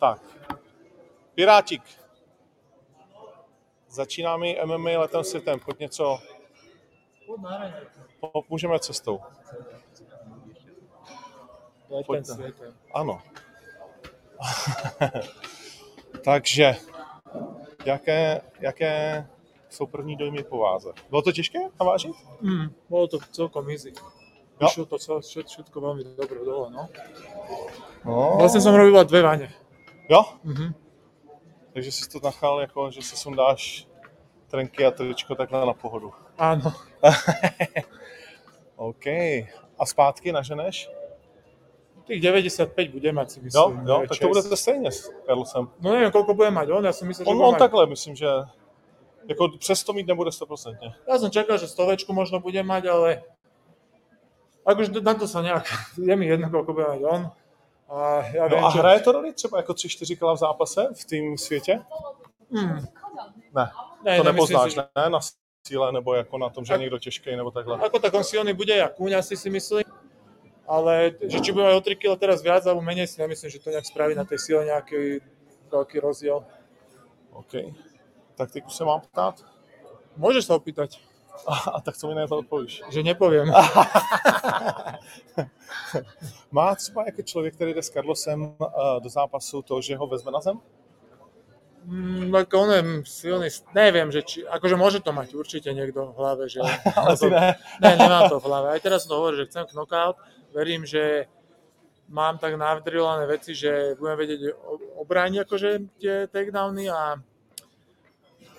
Tak. Pirátik. Začíná mi MMA letem světem. Pojď něco. Můžeme cestou. Ano. Takže, jaké, jaké jsou první dojmy po váze? Bylo to těžké navážit? Mm, bolo to celkom easy. Jo. Išlo to celé, všet- všetko veľmi dobre dole, no. No. Vlastne som robil iba dve vane. Jo? Mhm. Takže jsi to nachal, jako, že si sundáš trenky a tričko takhle na pohodu. Áno. OK. A zpátky naženeš? Tých 95 bude mať si Jo, myslím. jo, že tak čes. to budete stejně s Karlsem. No neviem, koľko bude mať on, ja som myslel, že On, on mať... takhle, myslím, že jako přes to mít nebude 100%. Ja som čakal, že stovečku možno bude mať, ale akože na to sa nejak, je mi jedno, koľko bude mať on. A ja viem, No a že... hraje to roli třeba jako 3-4 kila v zápase v tým světě? Mm, Ne, ne, to nepoznáš, si, že... ne? Na síle nebo jako na tom, že je Tak- někdo těžký nebo takhle. Ako tak on silný bude, jak Kúň asi si myslím. Ale že či bude mať o 3 kg teraz viac alebo menej si nemyslím, že to nejak spraví na tej sile nejaký veľký rozdiel. OK. Tak teď už se mám ptát. Môžeš sa opýtať, A, a tak co mi na to odpovíš? že nepoviem. Má třeba jako člověk, který jde s Carlosem uh, do zápasu to, že ho vezme na zem? Mm, ako on je silný, neviem, že či, akože môže to mať určite niekto v hlave, že... Ale ty ne. Ne, nemám to v hlave. Aj teraz to hovoril, že chcem knockout. Verím, že mám tak navdrilané veci, že budem vedieť o- obrániť akože tie takedowny a...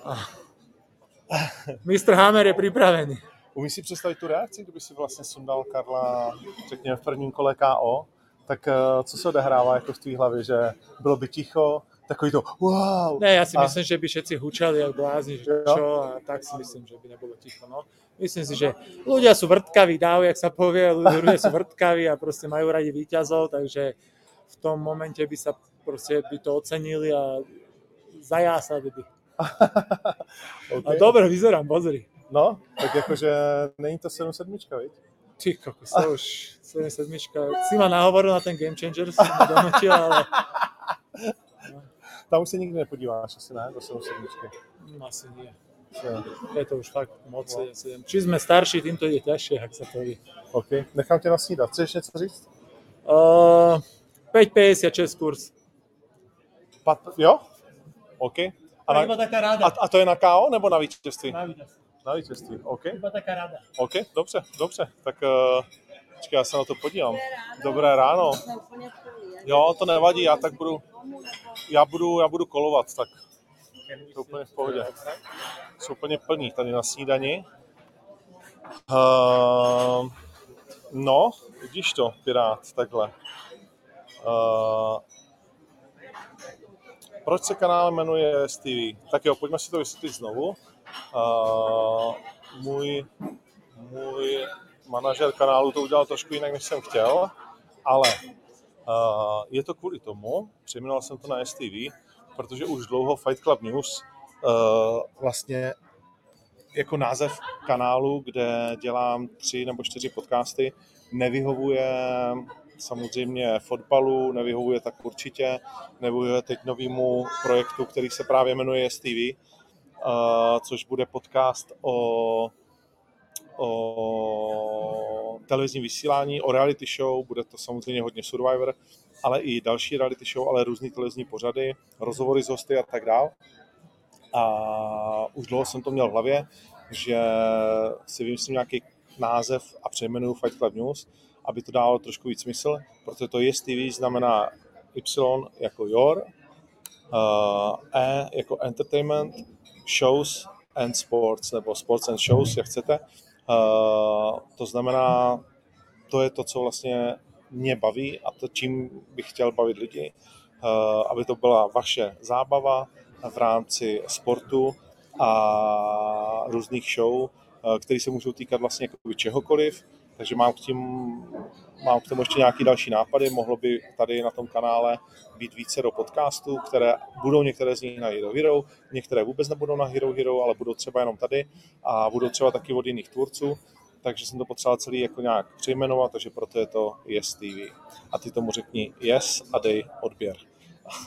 a... Mr. Hammer je pripravený. Umíš si představit tu reakci, kdyby si vlastně sundal Karla, řekněme, v prvním kole KO, tak uh, co se odehrává jako v tvý hlavě, že bylo by ticho, takový to wow. Ne, ja si A- myslím, že by všetci hučali jak blázni, že Jo. čo, a tak si myslím, že by nebolo ticho. No. Myslím si, že ľudia sú vrtkaví, dáv, jak sa povie, ľudia sú vrtkaví a proste majú radi výťazov, takže v tom momente by sa proste by to ocenili a zajásali by. A okay. dobre vyzerám, pozri. No, tak jakože není to 7 sedmička, viď? Ty kokos, to už 77. Si ma nahovoril na ten Game Changer, ma donutil, ale Tam už se nikdy nepodíváš, asi ne, do 7 sedmičky. mm, asi nie. Je to už fakt moc 7. Či sme starší, tým to ide ťažšie, ak sa to ví. OK, nechám tě nasnídat. Chceš něco říct? Uh, 5,56 kurz. Pat, jo? OK. A, na, iba taká rada. a, a to je na KO nebo na vítězství? Na víťaz. Na vítězství, OK. Iba taká rada. OK, dobře, dobře. Tak uh, počkej, já se na to podívám. Dobré ráno. Jo, to nevadí, já tak budu, já budu, já budu kolovat, tak to úplně v pohodě. Jsou úplně plný tady na snídani. Uh, no, vidíš to, Pirát, takhle. Uh, proč se kanál jmenuje STV? Tak jo, pojďme si to vysvětlit znovu. Uh, můj, můj manažer kanálu to udělal trošku jinak, než jsem chtěl, ale uh, je to kvůli tomu, přejmenoval jsem to na STV, protože už dlouho Fight Club News uh, vlastně jako název kanálu, kde dělám tři nebo čtyři podcasty, nevyhovuje samozřejmě fotbalu, nevyhovuje tak určitě, nevyhovuje teď novému projektu, který se právě jmenuje STV, uh, což bude podcast o, o televizním vysílání, o reality show, bude to samozřejmě hodně Survivor, ale i další reality show, ale různý televizní pořady, rozhovory s hosty a tak dál. A už dlouho jsem to měl v hlavě, že si vymyslím nějaký název a přejmenuju Fight Club News, aby to dalo trošku víc smysl, protože to jest TV znamená Y jako your, uh, E jako entertainment, shows and sports, nebo sports and shows, jak chcete. Uh, to znamená, to je to, co vlastně mě baví a to, čím bych chtěl bavit lidi, uh, aby to byla vaše zábava v rámci sportu a různých show, uh, které se můžou týkat vlastně čehokoliv, takže mám k, tím, mám k tomu ještě nějaký další nápady, mohlo by tady na tom kanále být více do podcastů, které budou některé z nich na Hero Hero, některé vůbec nebudou na Hero Hero, ale budou třeba jenom tady a budou třeba taky od jiných tvůrců, takže jsem to potřeboval celý jako nějak přejmenovat, takže proto je to Yes TV. A ty tomu řekni Yes a dej odběr.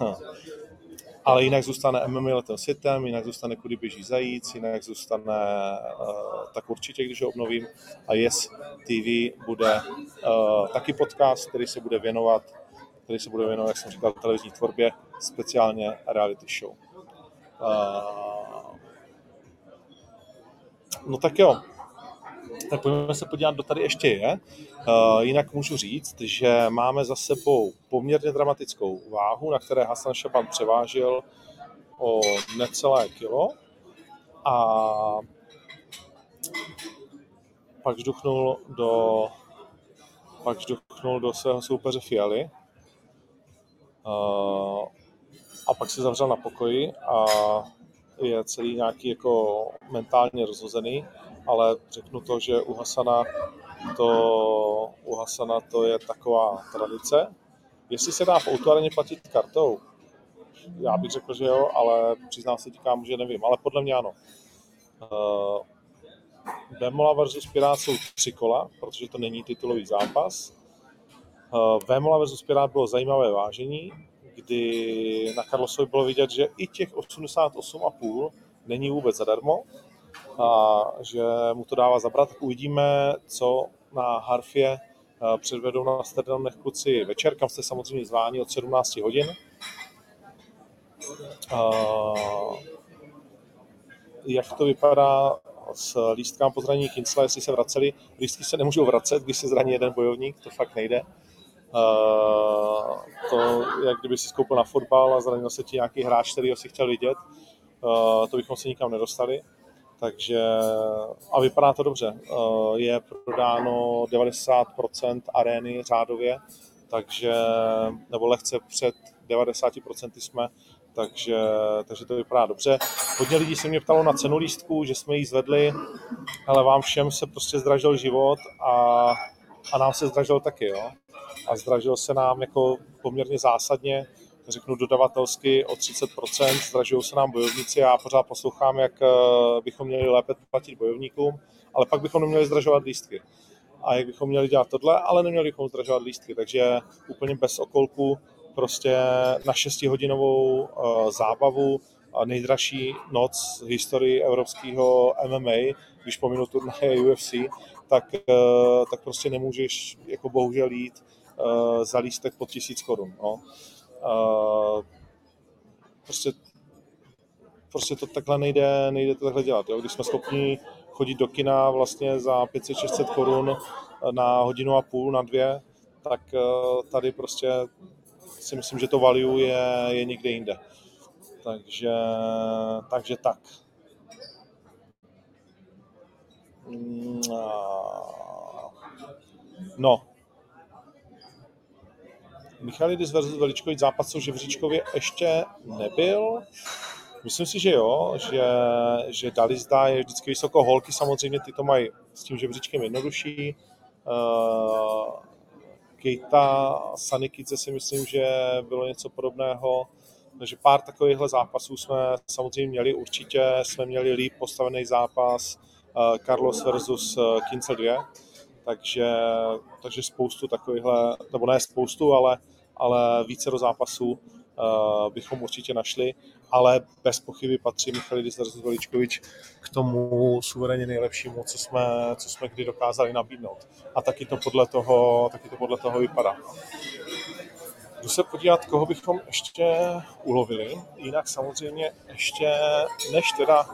Ale jinak zůstane MMA letem světem, jinak zůstane Kudy běží zajíc, jinak zůstane, uh, tak určitě, když ho obnovím. A Yes TV bude uh, taky podcast, který se bude věnovat, který se bude věnovat, jak jsem říkal, televizní tvorbě, speciálně reality show. Uh, no tak jo, tak pojďme se podívat, kdo tady ještě je. Uh, jinak můžu říct, že máme za sebou poměrně dramatickou váhu, na které Hasan Šaban převážil o necelé kilo. A pak žduchnul do pak žduchnul do svého soupeře Fialy. Uh, a pak se zavřel na pokoji a je celý nějaký jako mentálně rozhozený ale řeknu to, že u Hasana to, u Hasana to je taková tradice. Jestli se dá v autoareně platit kartou, já bych řekl, že jo, ale přiznám se říkám, že nevím, ale podle mě ano. Uh, Bemola versus Pirát jsou tři kola, protože to není titulový zápas. Uh, Bemola versus Pirát bylo zajímavé vážení, kdy na Karlosovi bylo vidět, že i těch 88,5 není vůbec zadarmo, a že mu to dává zabrat. Uvidíme, co na Harfě eh, předvedou na Amsterdamech kluci večer, kam jste samozřejmě zváni od 17 hodin. Jak to vypadá s lístkám po zranění Kinsla, jestli se vraceli. Lístky se nemůžou vracet, když se zraní jeden bojovník, to fakt nejde. To, jak kdyby si skoupil na fotbal a zranil se ti nějaký hráč, který ho si chtěl vidět, to bychom se nikam nedostali. Takže a vypadá to dobře. Eh, je prodáno 90% arény řádově, takže, nebo lehce před 90% jsme, takže, takže to vypadá dobře. Hodně lidí se mě ptalo na cenu lístku, že jsme ji zvedli, ale vám všem se prostě zdražil život a, a nám se zdražil taky, jo. A zdražil se nám jako poměrně zásadně, řeknu dodavatelsky o 30%, zdražují se nám bojovníci, já pořád poslouchám, jak eh, bychom měli lépe platit bojovníkům, ale pak bychom neměli zdražovat lístky. A jak bychom měli dělat tohle, ale neměli bychom zdražovat lístky, takže úplně bez okolku prostě na 6-hodinovou uh, zábavu a nejdražší noc v historii evropského MMA, když pominu turnaje UFC, tak, tak prostě nemůžeš jako bohužel jít za lístek pod tisíc korun. No prostě, prostě to takhle nejde, nejde to takhle dělat. Jo? Když jsme schopni chodit do kina vlastně za 500-600 korun na hodinu a půl, na dvě, tak eh, tady prostě si myslím, že to value je, je někde jinde. Takže, takže tak. Mm, no, Michalidis versus Veličkovič zápas v Živříčkově ještě nebyl. Myslím si, že jo, že, že Dalizda je vždycky vysoko holky, samozřejmě ty to mají s tím žebříčkem jednodušší. Uh, Keita Sanikice si myslím, že bylo něco podobného. Takže pár takovýchhle zápasů jsme samozřejmě měli, určitě jsme měli líp postavený zápas uh, Carlos versus uh, Kincel 2 takže, takže spoustu takovýchhle, nebo ne spoustu, ale, ale více do zápasů uh, bychom určitě našli, ale bez pochyby patří Michalidis Veličkovič k tomu suverénně nejlepšímu, co jsme, co jsme kdy dokázali nabídnout. A taky to podle toho, taky to podle toho vypadá. Jdu se podívat, koho bychom ještě ulovili. Jinak samozřejmě ještě, než teda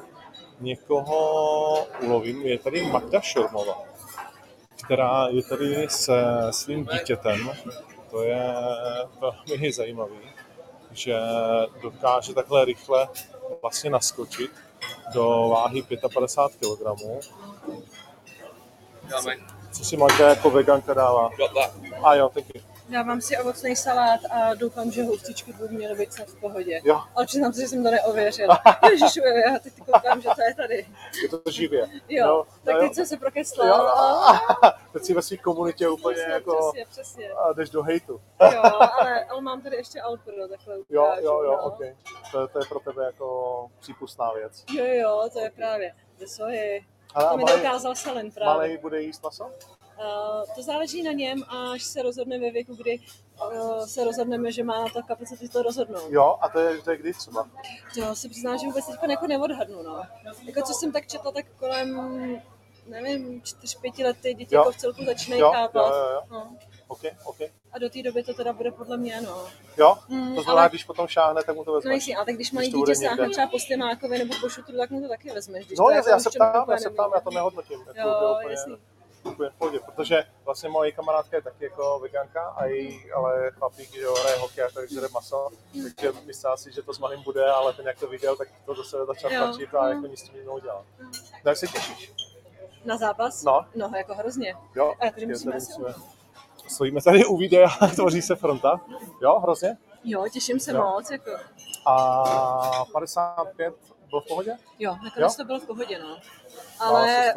někoho ulovím, je tady Magda Šormova která je tady se svým dítětem. To je velmi zajímavý, že dokáže takhle rychle vlastně naskočit do váhy 55 kg. Co si Magda jako veganka dává? A jo, taky. Dávám si ovocný salát a doufám, že houftičky budou měly být snad v pohodě. Jo. Ale přiznám se, že jsem to neověřila. Ježišu, já teď koukám, že to je tady. Je to živě. Jo, no, tak teď jsem se prokeslal. A... Teď si ve své komunitě úplně přesně, jako Přesně, přesně. a jdeš do hejtu. Jo, ale, ale mám tady ještě Alpro, takhle Jo, ukážu, jo, jo, no. ok. To, to je pro tebe jako přípustná věc. Jo, jo, to je právě. Ze soji. Ale To mi dokázal Selen právě. malej bude jíst maso? Uh, to záleží na něm, až se rozhodne ve věku, kdy uh, se rozhodneme, že má na to kapacity to rozhodnout. Jo, a to je, to je kdy třeba? To si přiznám, že vůbec teď jako neodhadnu. No. Jako co jsem tak četla, tak kolem nevím, čtyř, pěti lety děti Jo. jako v celku začínají Jo, chápat. jo, jo, jo. No. OK, OK. A do té doby to teda bude podle mě, no. Jo, Mm, to znamená, ale- když potom šáhne, tak mu to No vezmeš. jasně, ale tak když bude dítě sáhne někde. třeba po stěmákovi nebo po šutru, tak mu to taky vezmeš. Když No, to já, jako já se ptám, já se ptám, já to nehodnotím. Jako, Jo, jasný. Úplně v pohodě, protože vlastně moje kamarádka je taky jako veganka, a její, ale chlapík, že jo, hraje hokej a tak žere maso, takže myslela si, že to s malým bude, ale ten jak to viděl, tak to sebe začal tlačit a jako nic s tím neudělal. No, jak se těšíš? Na zápas? No. No, jako hrozně. Jo, A tady musíme tady musíme. Stojíme tady u videa, tvoří se fronta. Jo, hrozně. Jo, těším se Jo. moc, jako. A 55 bylo v pohodě? Jo, nakonec Jo? to bylo v pohodě, no. Ale,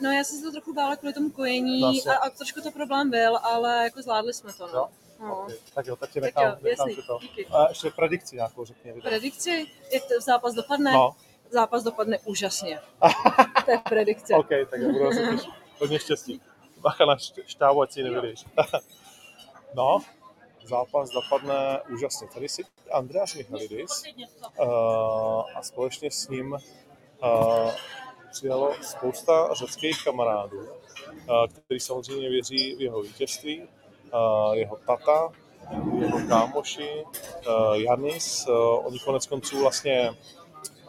no já jsem se to trochu bála kvůli tomu kojení a, a trošku to problém byl, ale jako zvládli jsme to, no. Jo? no. Okay. Tak jo, tak ti Tak nechám, jo, nechám to. díky. A ještě predikci nějakou video. Predikci, jak to zápas dopadne? No, Zápas dopadne úžasně. to je predikce. OK, tak já budu se těšit. Hodně štěstí. Bacha na št- štábu, ať si ji no, zápas dopadne úžasně. Tady si Andreas Michalidis uh, a společně s ním uh, přijalo spousta řeckých kamarádů, uh, kteří samozřejmě věří v jeho vítězství, jeho tata, jeho kámoši, Janis, oni konec konců vlastně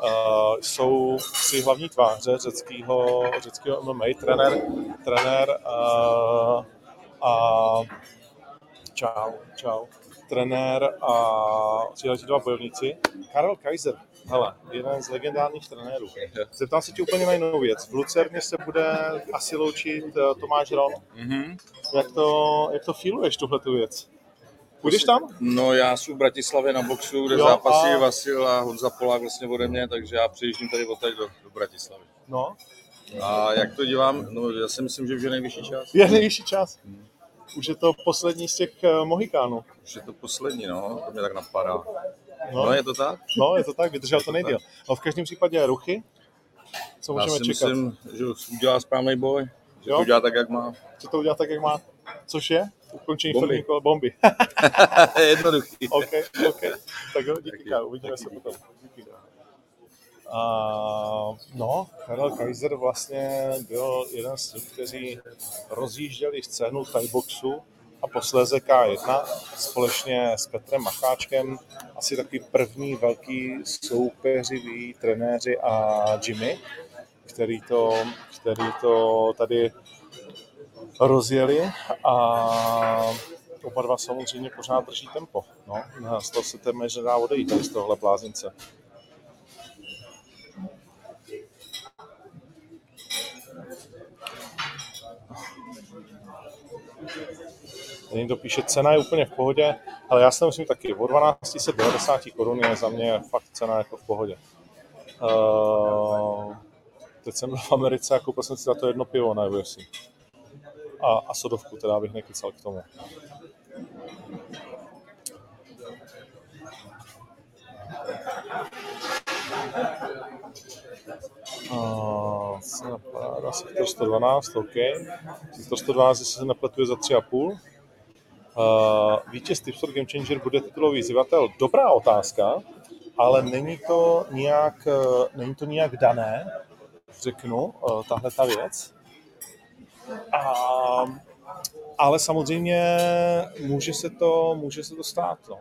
uh, jsou tři hlavní tváře řeckého, řeckého MMA, trenér, trenér uh, a čau, čau, trenér a přihled dva bojovníci. Karel Kaiser, hele, jeden z legendárních trenérů. Zeptám se ti úplně na jinou věc. V Lucerně se bude asi loučit eh, Tomáš Ron. Mhm. Jak to, jak to feeluješ, tuhle tu věc? Půjdeš tam? No já jsem v Bratislavě na boxu, kde Jo, zápasí a-. Vasil a Honza Polák vlastně ode mě, takže já přijíždím tady odtaď do, do Bratislavy. No, A jak to dívám, no já si myslím, že už je nejvyšší čas. je nejvyšší čas. Už je to poslední z těch eh, Mohikánů. Už je to poslední, no, to mě tak napadá. No. No, je to tak? No, je to tak, vydržel to nejdíl. No v každém případě ruchy, co Já můžeme si čekat? myslím, že udělá správný boj, že Jo? to udělá tak, jak má. Že to udělá tak, jak má. Což je? Ukončení Bomby. kola bomby. Jednoduchý. OK, OK. Tak jo, díky, kámo, uvidíme se potom. Díky. A, no, Karel Kaiser vlastně byl jeden z těch, kteří rozjížděli scénu Thaiboxu a posléze K1 společně s Petrem Macháčkem, asi taky první velký soupeřiví trenéři a Jimmy, který to, který to tady rozjeli a oba dva samozřejmě pořád drží tempo. No, z toho se téměř nedá odejít z tohohle blázince. Někdo píše, cena je úplně v pohodě, ale já si myslím taky, o 1290 korun je za mě fakt cena jako v pohodě. Uh, teď jsem byl v Americe a koupil jsem si za to jedno pivo na UFC. A, a sodovku, teda bych nekycal k tomu. Uh, paráda, sektor 112, OK. Sektor 112, jestli se nepletu, je za 3,5. Uh, vítěz Tipsport Game Changer bude titulový zvědatel. Dobrá otázka, ale není to nijak, uh, není to nijak dané, řeknu, uh, tahle ta věc. A, ale samozřejmě může se to, může se to stát. No.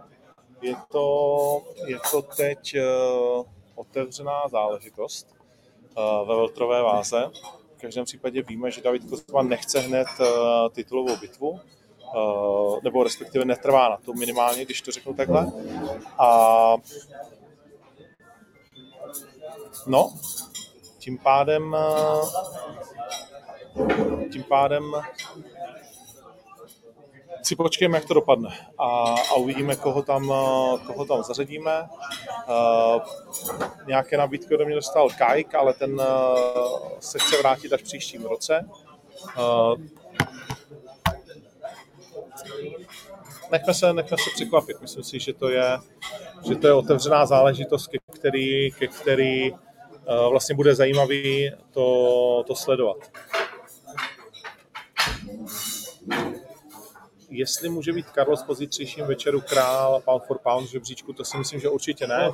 Je, to, je to teď uh, otevřená záležitost ve veltrové váze. V každém případě víme, že David Kozma nechce hned uh, titulovou bitvu, uh, nebo respektive netrvá na to minimálně, když to řeknu takhle. A no, tím pádem tím pádem si počkejme, jak to dopadne a, a uvidíme, koho tam, koho tam zařadíme. Uh, nějaké nabídky ode mě dostal Kajk, ale ten uh, se chce vrátit až v příštím roce. Uh, nechme se, nechme se překvapit. Myslím si, že to je, že to je otevřená záležitost, ke který, ke který uh, vlastně bude zajímavý to, to sledovat. Jestli může být Carlos po zítřejším večeru král pound for pound v žebříčku, to si myslím, že určitě ne.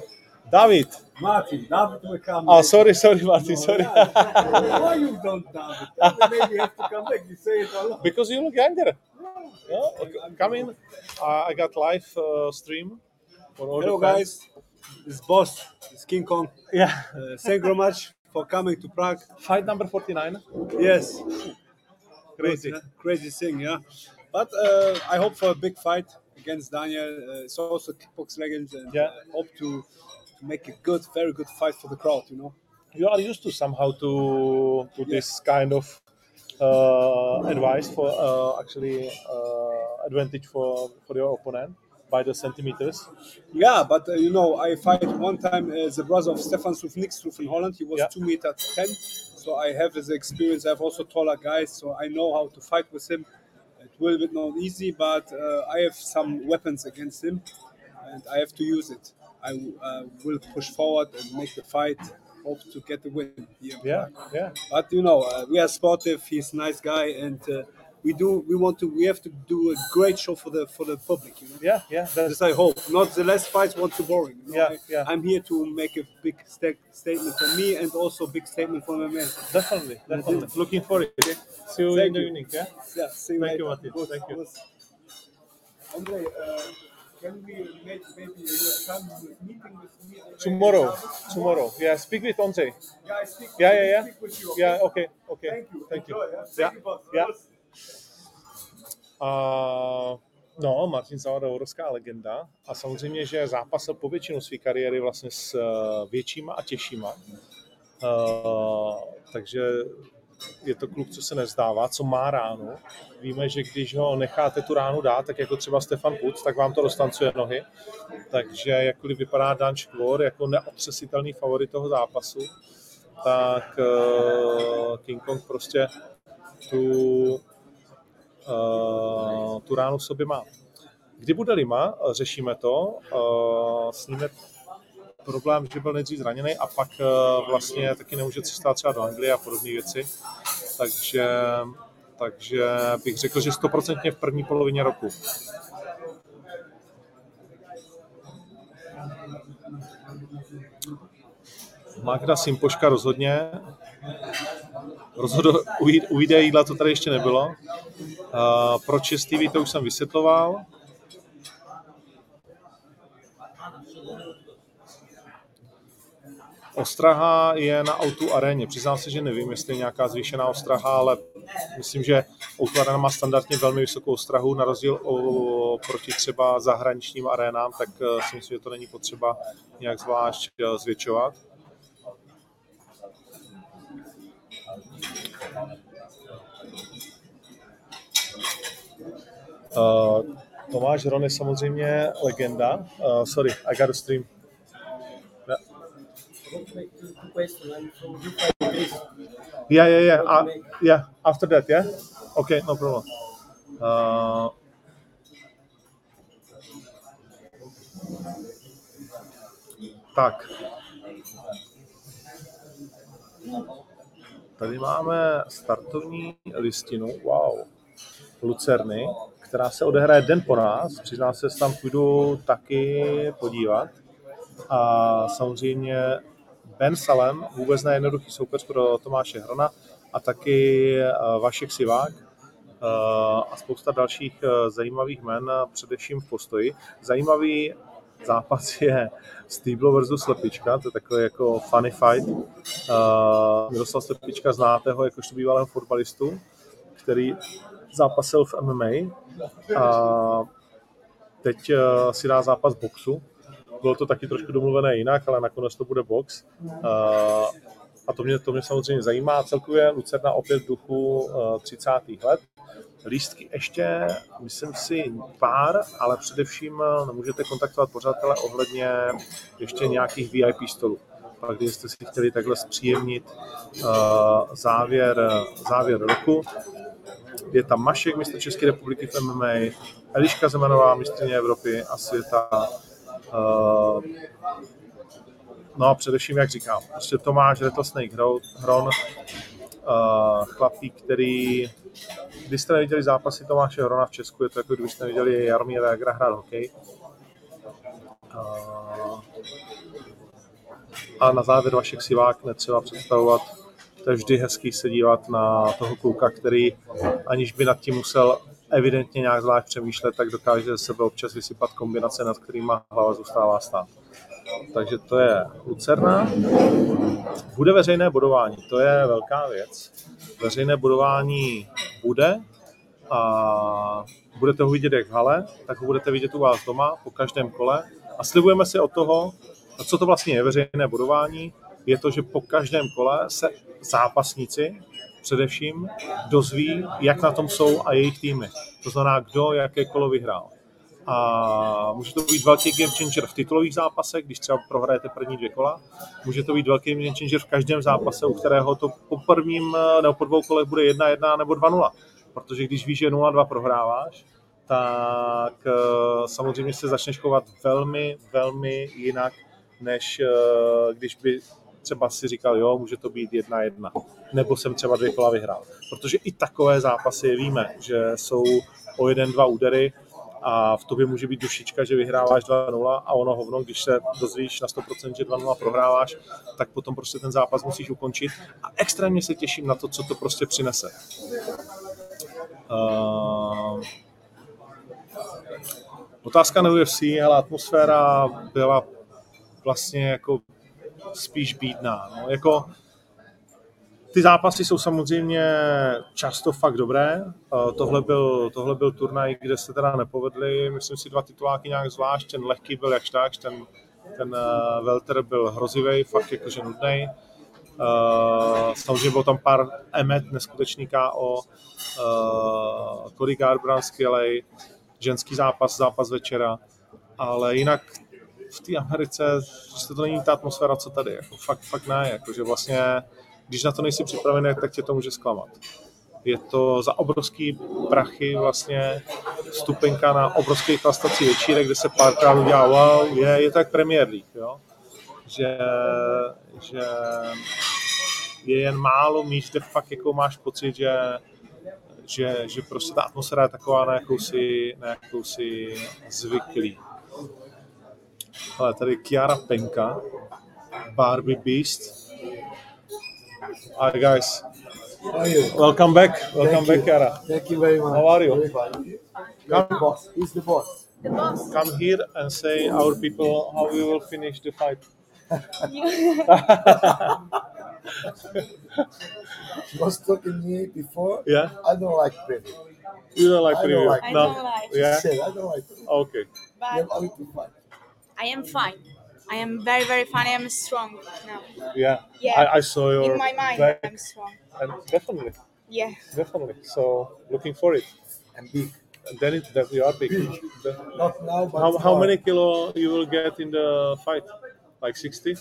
David. Martin, David will come. Oh, sorry, sorry, Martin, sorry. Why you don't, David? Maybe have to come back. You say it a lot. Because you look younger. Yeah, okay, come in. Uh, I got live uh, stream for all Hello, guys. Is Boss. It's King Kong. Yeah. Uh, thank you very much for coming to Prague. Fight number 49. Yes. Crazy. Crazy thing, yeah. But uh, I hope for a big fight against Daniel. Uh, it's also kickbox legend, and Yeah. uh, hope to, to make a good, very good fight for the crowd. You know. You are used to somehow to to this kind of uh, advice for uh, actually uh, advantage for for your opponent by the centimeters. Yeah, but uh, you know, I fight one time as the brother of Stefan Sufnixruf in Holland. He was Yeah. two meter ten, so I have his experience. I have also taller guys, so I know how to fight with him. Will be not easy, but uh, I have some weapons against him, and I have to use it. I uh, will push forward and make the fight. Hope to get the win. Here. Yeah, yeah. But you know, uh, we are sportive. He's a nice guy, and uh, we do. We want to. We have to do a great show for the for the public. You know. Yeah, yeah. That's I hope. Not the last fights want too boring. you know. Yeah, I, yeah. I'm here to make a big sta- statement for me and also a big statement for my man. definitely, definitely. Looking for it. See you Thank in the you. evening. Yeah. Yeah, see you Thank you. Martin. Good, Thank you. good. Andre, uh, can we make maybe a come with meeting with me? Tomorrow, tomorrow. Yeah. Speak with Andre. Yeah, I speak. Yeah, yeah, yeah. Speak with you, Yeah. Okay. Okay. Thank you. Thank you. Enjoy, yeah. Yeah, Thank you, yeah. A, no, Martin Zavada, obrovská legenda. A samozřejmě, že zápasil po většinu své kariéry vlastně s eh, většíma a těžšíma. Uh, takže je to kluk, co se nevzdává, co má ránu. Víme, že když ho necháte tu ránu dát, tak jako třeba Stefan Puc, tak vám to roztancuje nohy. Takže jakkoliv vypadá Dan Škvor jako neotřesitelný favorit toho zápasu, tak uh, King Kong prostě tu, uh, tu ránu v sobě má. Kdy bude Lima, řešíme to. Uh, s ním je problém, že byl nejdřív zraněný a pak uh, vlastně taky nemůže cestovat třeba do Anglie a podobné věci. Takže, takže bych řekl, že stoprocentně v první polovině roku. Magda Simpoška rozhodně. Rozhodl, ujde jídla, to tady ještě nebylo. Uh, proč je Stevie, to už jsem vysvětloval. Ostraha je na Autu aréně. Přiznám se, že nevím, jestli je nějaká zvýšená ostraha, ale myslím, že Auto arena má standardně velmi vysokou ostrahu, na rozdíl o, proti třeba zahraničním arénám, tak eh, si myslím, že to není potřeba nějak zvlášť eh, zvětšovat. Uh, Tomáš Ron je samozřejmě legenda. Uh, sorry, I got a stream. Yeah. Yeah, yeah, yeah. Uh, yeah, after that, yeah? Okay, no problem. Uh, tak. Tady máme startovní listinu, wow, Lucerny, která se odehraje den po nás. Že se tam půjdu taky podívat. A samozřejmě Ben Salem, vůbec nejednoduchý soupeř pro Tomáše Hrona a taky eh, Vašek Sivák eh, a spousta dalších eh, zajímavých men, především v postoji. Zajímavý zápas je Stýblo versus Slepička, to je takový jako funny fight. Miroslav Slepička znáte ho jakožto bývalého fotbalistu, který zápasil v MMA a teď si dá zápas boxu. Bylo to taky trošku domluvené jinak, ale nakonec to bude box. A to mě, to mě samozřejmě zajímá. Celkově Lucerna opět v duchu 30. let. Lístky ještě, myslím si, pár, ale především nemůžete kontaktovat pořadatele ohledně ještě nějakých VIP stolů. Pak, když jste si chtěli takhle zpříjemnit závěr, závěr roku, je tam Mašek, mistr České republiky v MMA, Eliška Zemanová, mistrně Evropy a světa. Uh, no a především, jak říkám, prostě Tomáš Rattlesnake Hron, uh, chlapík, který, když jste neviděli zápasy Tomáše Hrona v Česku, je to jako kdybyste neviděli Jaromíra Jagra hrát hokej. Uh, a na závěr Vašek Sivák netřeba představovat, to je vždy hezký se dívat na toho kluka, který aniž by nad tím musel evidentně nějak zvlášť přemýšlet, tak dokáže ze sebe občas vysypat kombinace, nad kterými hlava zůstává stát. Takže to je Lucerna. Bude veřejné bodování, to je velká věc. Veřejné bodování bude a budete ho vidět jak v hale, tak ho budete vidět u vás doma po každém kole. A slibujeme si od toho, co to vlastně je veřejné bodování, je to, že po každém kole se zápasníci především dozví, jak na tom jsou a jejich týmy. To znamená, kdo jaké kolo vyhrál. A může to být velký game changer v titulových zápasech, když třeba prohrajete první dvě kola. Může to být velký game changer v každém zápase, u kterého to po prvním nebo po dvou kolech bude 1-1 nebo 2-0. Protože když víš, že 0-2 prohráváš, tak eh, samozřejmě se začneš chovat velmi, velmi jinak, než eh, když by třeba si říkal, jo, může to být jedna jedna, nebo jsem třeba dvě kola vyhrál. Protože i takové zápasy víme, že jsou o jeden, dva údery a v tobě může být dušička, že vyhráváš 2-0 a ono hovno, když se dozvíš na 100%, že 2-0 prohráváš, tak potom prostě ten zápas musíš ukončit a extrémně se těším na to, co to prostě přinese. Uh, otázka na UFC, ale atmosféra byla vlastně jako spíš bídná. No. Jako, ty zápasy jsou samozřejmě často fakt dobré. Tohle byl, tohle byl turnaj, kde se teda nepovedli, myslím si, dva tituláky nějak zvlášť. Ten lehký byl jakž tak, ten, ten uh, Welter byl hrozivý, fakt jakože nudný. Uh, samozřejmě bylo tam pár emet, neskutečný KO, Cody Garbrandt skvělej, ženský zápas, zápas večera, ale jinak v té Americe, že to není ta atmosféra, co tady, jako fakt, fakt ne, jako, že vlastně, když na to nejsi připravený, tak tě to může zklamat. Je to za obrovský prachy vlastně stupenka na obrovský chlastací večírek, kde se párkrát udělá wow, je, je to jak Premier League, jo? Že, že je jen málo míst, kde fakt jako máš pocit, že, že, že prostě ta atmosféra je taková, na jakou si, na jakou si zvyklý. Ale tady Kiara Penka, Barbie Beast. Hi guys. How are you? Welcome back. Welcome Thank back, you. Kiara. Thank you very much. How are you? Very fine. You're the boss. Who's the boss? Come here and say our people how we will finish the fight. She was talking to me before. Yeah, I don't like pretty. you don't like I don't preview. like I no. don't like. She Yeah. said I don't like pretty. Okay. Yeah, but I will be fine. I am fine. I am very, very fine. I am strong now. Yeah. Yeah. I, I saw your In my mind, back I'm strong. and definitely, Yeah. definitely. So looking for it. I'm big. And then it that you are big. Big. The- Not now, but How, how many kilo you will get in the fight? Like 60?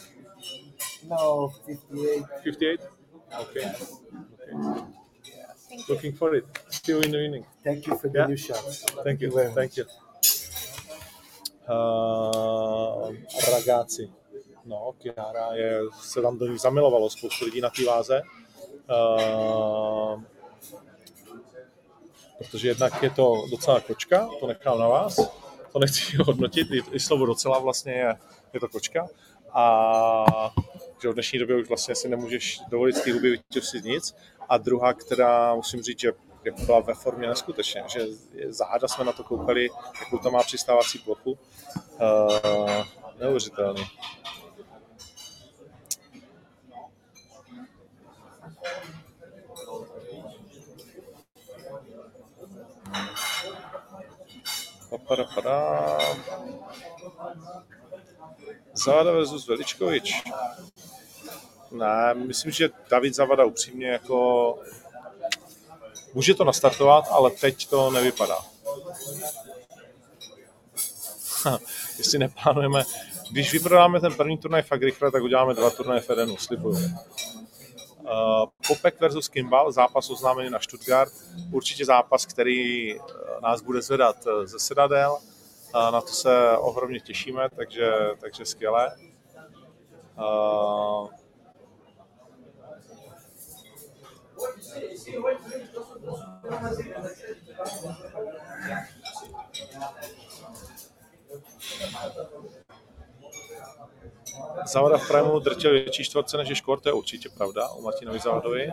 No, 58. 58? Okay. okay. Thank you. Looking for it. See you in the evening. Thank you for the Yeah. new shots. Thank you. very much. Thank you. Uh, ragazzi. No, Chiara je, se tam do ní zamilovalo spoustu lidí na té váze. Uh, protože jednak je to docela kočka, to nechám na vás, to nechci hodnotit, i, i slovo docela vlastně je, je to kočka. A že v dnešní době už vlastně si nemůžeš dovolit z té huby nic. A druhá, která musím říct, že jako byla ve formě neskutečně, že záda jsme na to koukali, jakou to má přistávací plochu. Uh, neuvěřitelný. Paparapadá. Zavada versus Veličkovič. Ne, myslím, že David Zavada upřímně jako může to nastartovat, ale teď to nevypadá. Jestli neplánujeme, když vyprodáme ten první turnaj fakt rychle, tak uděláme dva turnaje v Edenu, slibuju. Uh, Popek versus Kimball, zápas oznámený na Stuttgart. Určitě zápas, který eh, nás bude zvedat eh, ze sedadel. Uh, na to se ohromně těšíme, takže, takže skvělé. Uh, Zavada v Primu drtil větší čtvrtce než je škor, to je určitě pravda u Martinovi Zavadovi.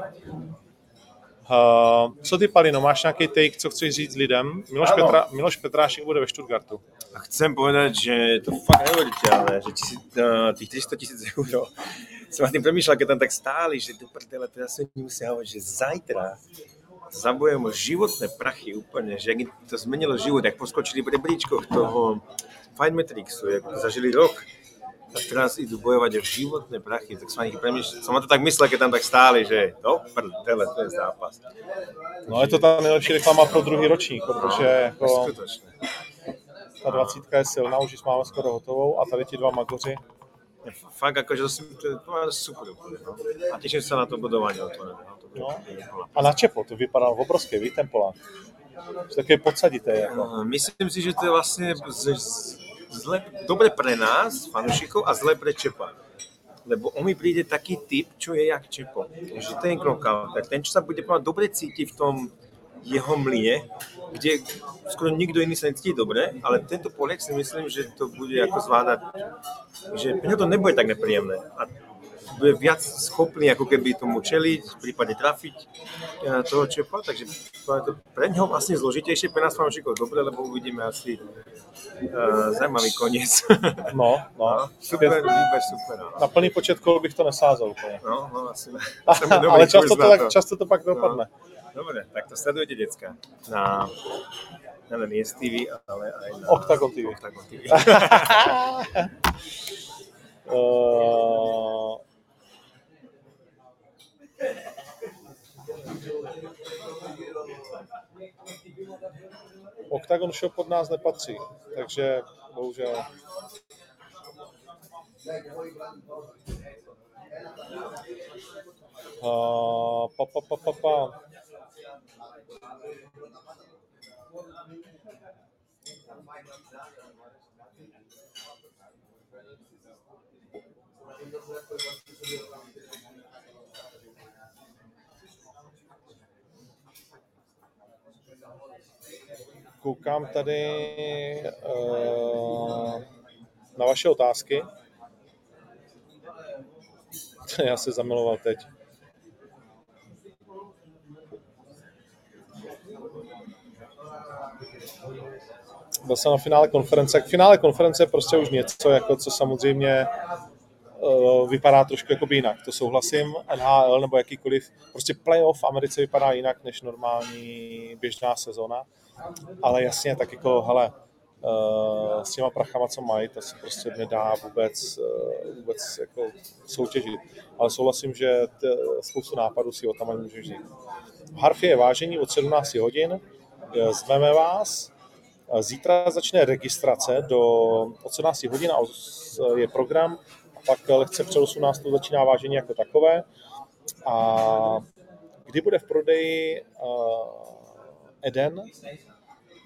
Uh, co ty, Palino, máš nějaký take, co chceš říct lidem? Miloš, Ano. Petra, Miloš Petrášek bude ve Stuttgartu. A chcem povedať, že je to fakt neuveriteľné, že tisíc, uh, tých 300 tisíc eur, som nad tým premýšľal, keď tam tak stáli, že do prdele, oni musia hovoriť, že zajtra zabujem o životné prachy úplne, že jak to zmenilo život, jak poskočili v rebríčkoch toho Fight Matrixu, jak zažili rok a teraz idú bojovať o životné prachy, tak premýšľal, som na to tak myslel, keď tam tak stáli, že do prdele, to je zápas. No je to ta nejlepší reklama pro druhý ročník, protože jako ta dvacítka je silná, už ji máme skoro hotovou a tady ti dva magoři. Fakt akože to, to, to je super úplne, no. A teším sa na to budovanie otvorené. No, to No. A na Čepo, to vypadalo obrovské, víš, ten Polák. Takový podsadité, jako. Uh, Myslím si, že to je vlastne z, z, zle, dobre pre nás, fanúšikov, a zle pre Čepa. Lebo on mi príde taký typ, čo je jak Čepo. Takže ten knockout, ten, čo sa bude povedať, dobre cíti v tom jeho mline, kde skoro nikto iný sa necíti dobre, ale tento Poliak si myslím, že to bude ako zvládať, že pre ňo to nebude tak nepríjemné. A bude viac schopný ako keby tomu čeliť, prípadne trafiť eh, toho Čepa, takže to je to pre ňoho vlastne zložitejšie, pre nás fanúšikov dobre, lebo uvidíme asi uh, zaujímavý koniec. No, no. super, výber, super. No, Na plný počet kol bych to nesázel úplně. no, no asi ne. Ale často to, tak, často to pak dopadne. Dobre, tak to sledujete, decka. Na, nelen Yes TV, ale aj na Octagon TV. Octagon TV. Uh, Octagon Show pod nás nepatří, takže bohužel. Uh, pa, pa, pa, pa, pa. Koukám tady uh, na vaše otázky. Já se zamiloval teď. Byl jsem na finále konference. K finále konference je prostě už něco, jako co samozřejmě uh, vypadá trošku jako jinak. To souhlasím. NHL nebo jakýkoliv, prostě playoff v Americe vypadá jinak než normální běžná sezona. Ale jasně, tak jako, hele, uh, s těma prachama, co mají, to se prostě nedá vůbec, uh, vůbec jako soutěžit. Ale souhlasím, že spoustu nápadů si o tam ani můžeš říct. V Harfě je vážení od 17 hodin, Eh, zveme vás, Eh, Zítra začne registrace do od 17 hodin a je program, a pak lehce před 18 začíná vážení jako takové. A kdy bude v prodeji uh, Eden,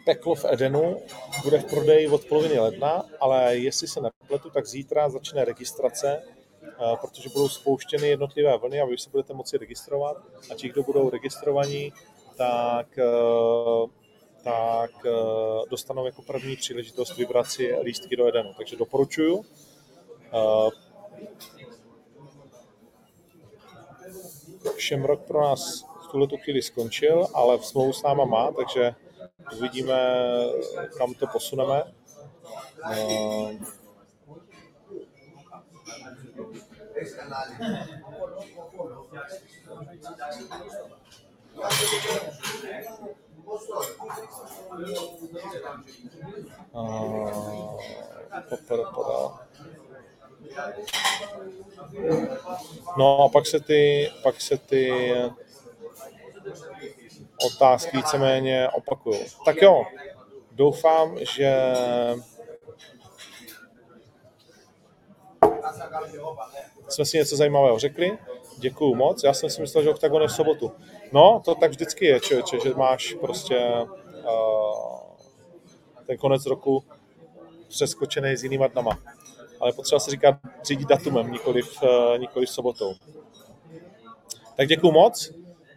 peklo v Edenu, bude v prodeji od poloviny ledna, ale jestli se nepletu, tak zítra začne registrace, uh, protože budou spouštěny jednotlivé vlny a vy se budete moci registrovat a ti, kdo budou registrovaní, tak uh, tak eh, dostanou jako první příležitost vybrat si lístky do Edenu. Takže doporučuju. Eh, Šemrok pro nás v tuhle chvíli skončil, ale v smlouvu s náma má, takže uvidíme, kam to posuneme. Eh, a poprpada. No a pak se ty, pak se ty otázky víceméně opakují. Tak jo, doufám, že jsme si něco zajímavého řekli. Děkuju moc. Já jsem si myslel, že Octagon je v sobotu. No, to tak vždycky je, člověče, že máš prostě uh, ten konec roku přeskočený s jinýma dnama. Ale potřeba se říkat řídit datumem, nikoliv, uh, nikoliv sobotou. Tak děkuju moc.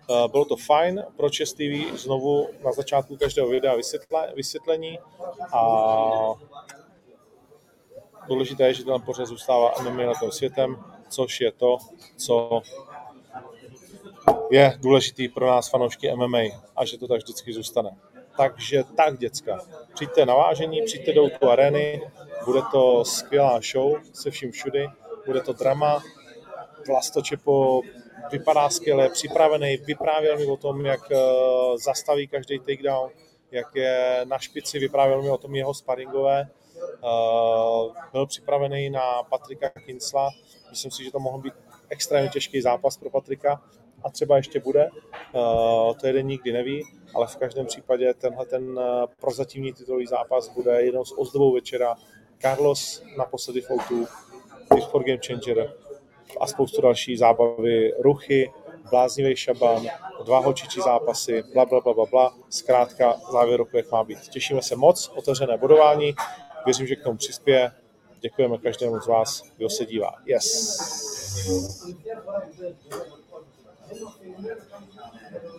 Eh, Bylo to fajn, pro Čes TV znovu na začátku každého videa vysvětle, vysvětlení a důležité je, že ten pořad zůstává MMA tom světem, což je to, co je důležitý pro nás fanoušky MMA a že to tak vždycky zůstane. Takže tak, děcka, přijďte na vážení, přijďte do tu arény, bude to skvělá show se vším všudy, bude to drama, Vlasto Čepo vypadá skvěle, připravený, vyprávěl mi o tom, jak eh, zastaví každý takedown, jak je na špici, vyprávěl mi o tom jeho sparingové, byl připravený na Patrika Kinsla, myslím si, že to mohl být extrémně těžký zápas pro Patrika a třeba ještě bude, Eh, to jeden nikdy neví, ale v každém případě tenhle ten eh, prozatímní titulový zápas bude jednou z ozdobou večera. Carlos naposledy v O2, Big for Game Changer a spoustu další zábavy, ruchy, bláznivý šaban, dva holčičí zápasy, bla, bla, bla, bla, bla. Zkrátka závěr roku, jak má být. Těšíme se moc, otevřené bodování, Věřím, že k tomu přispěje. Děkujeme každému z vás, kdo se dívá. Yes!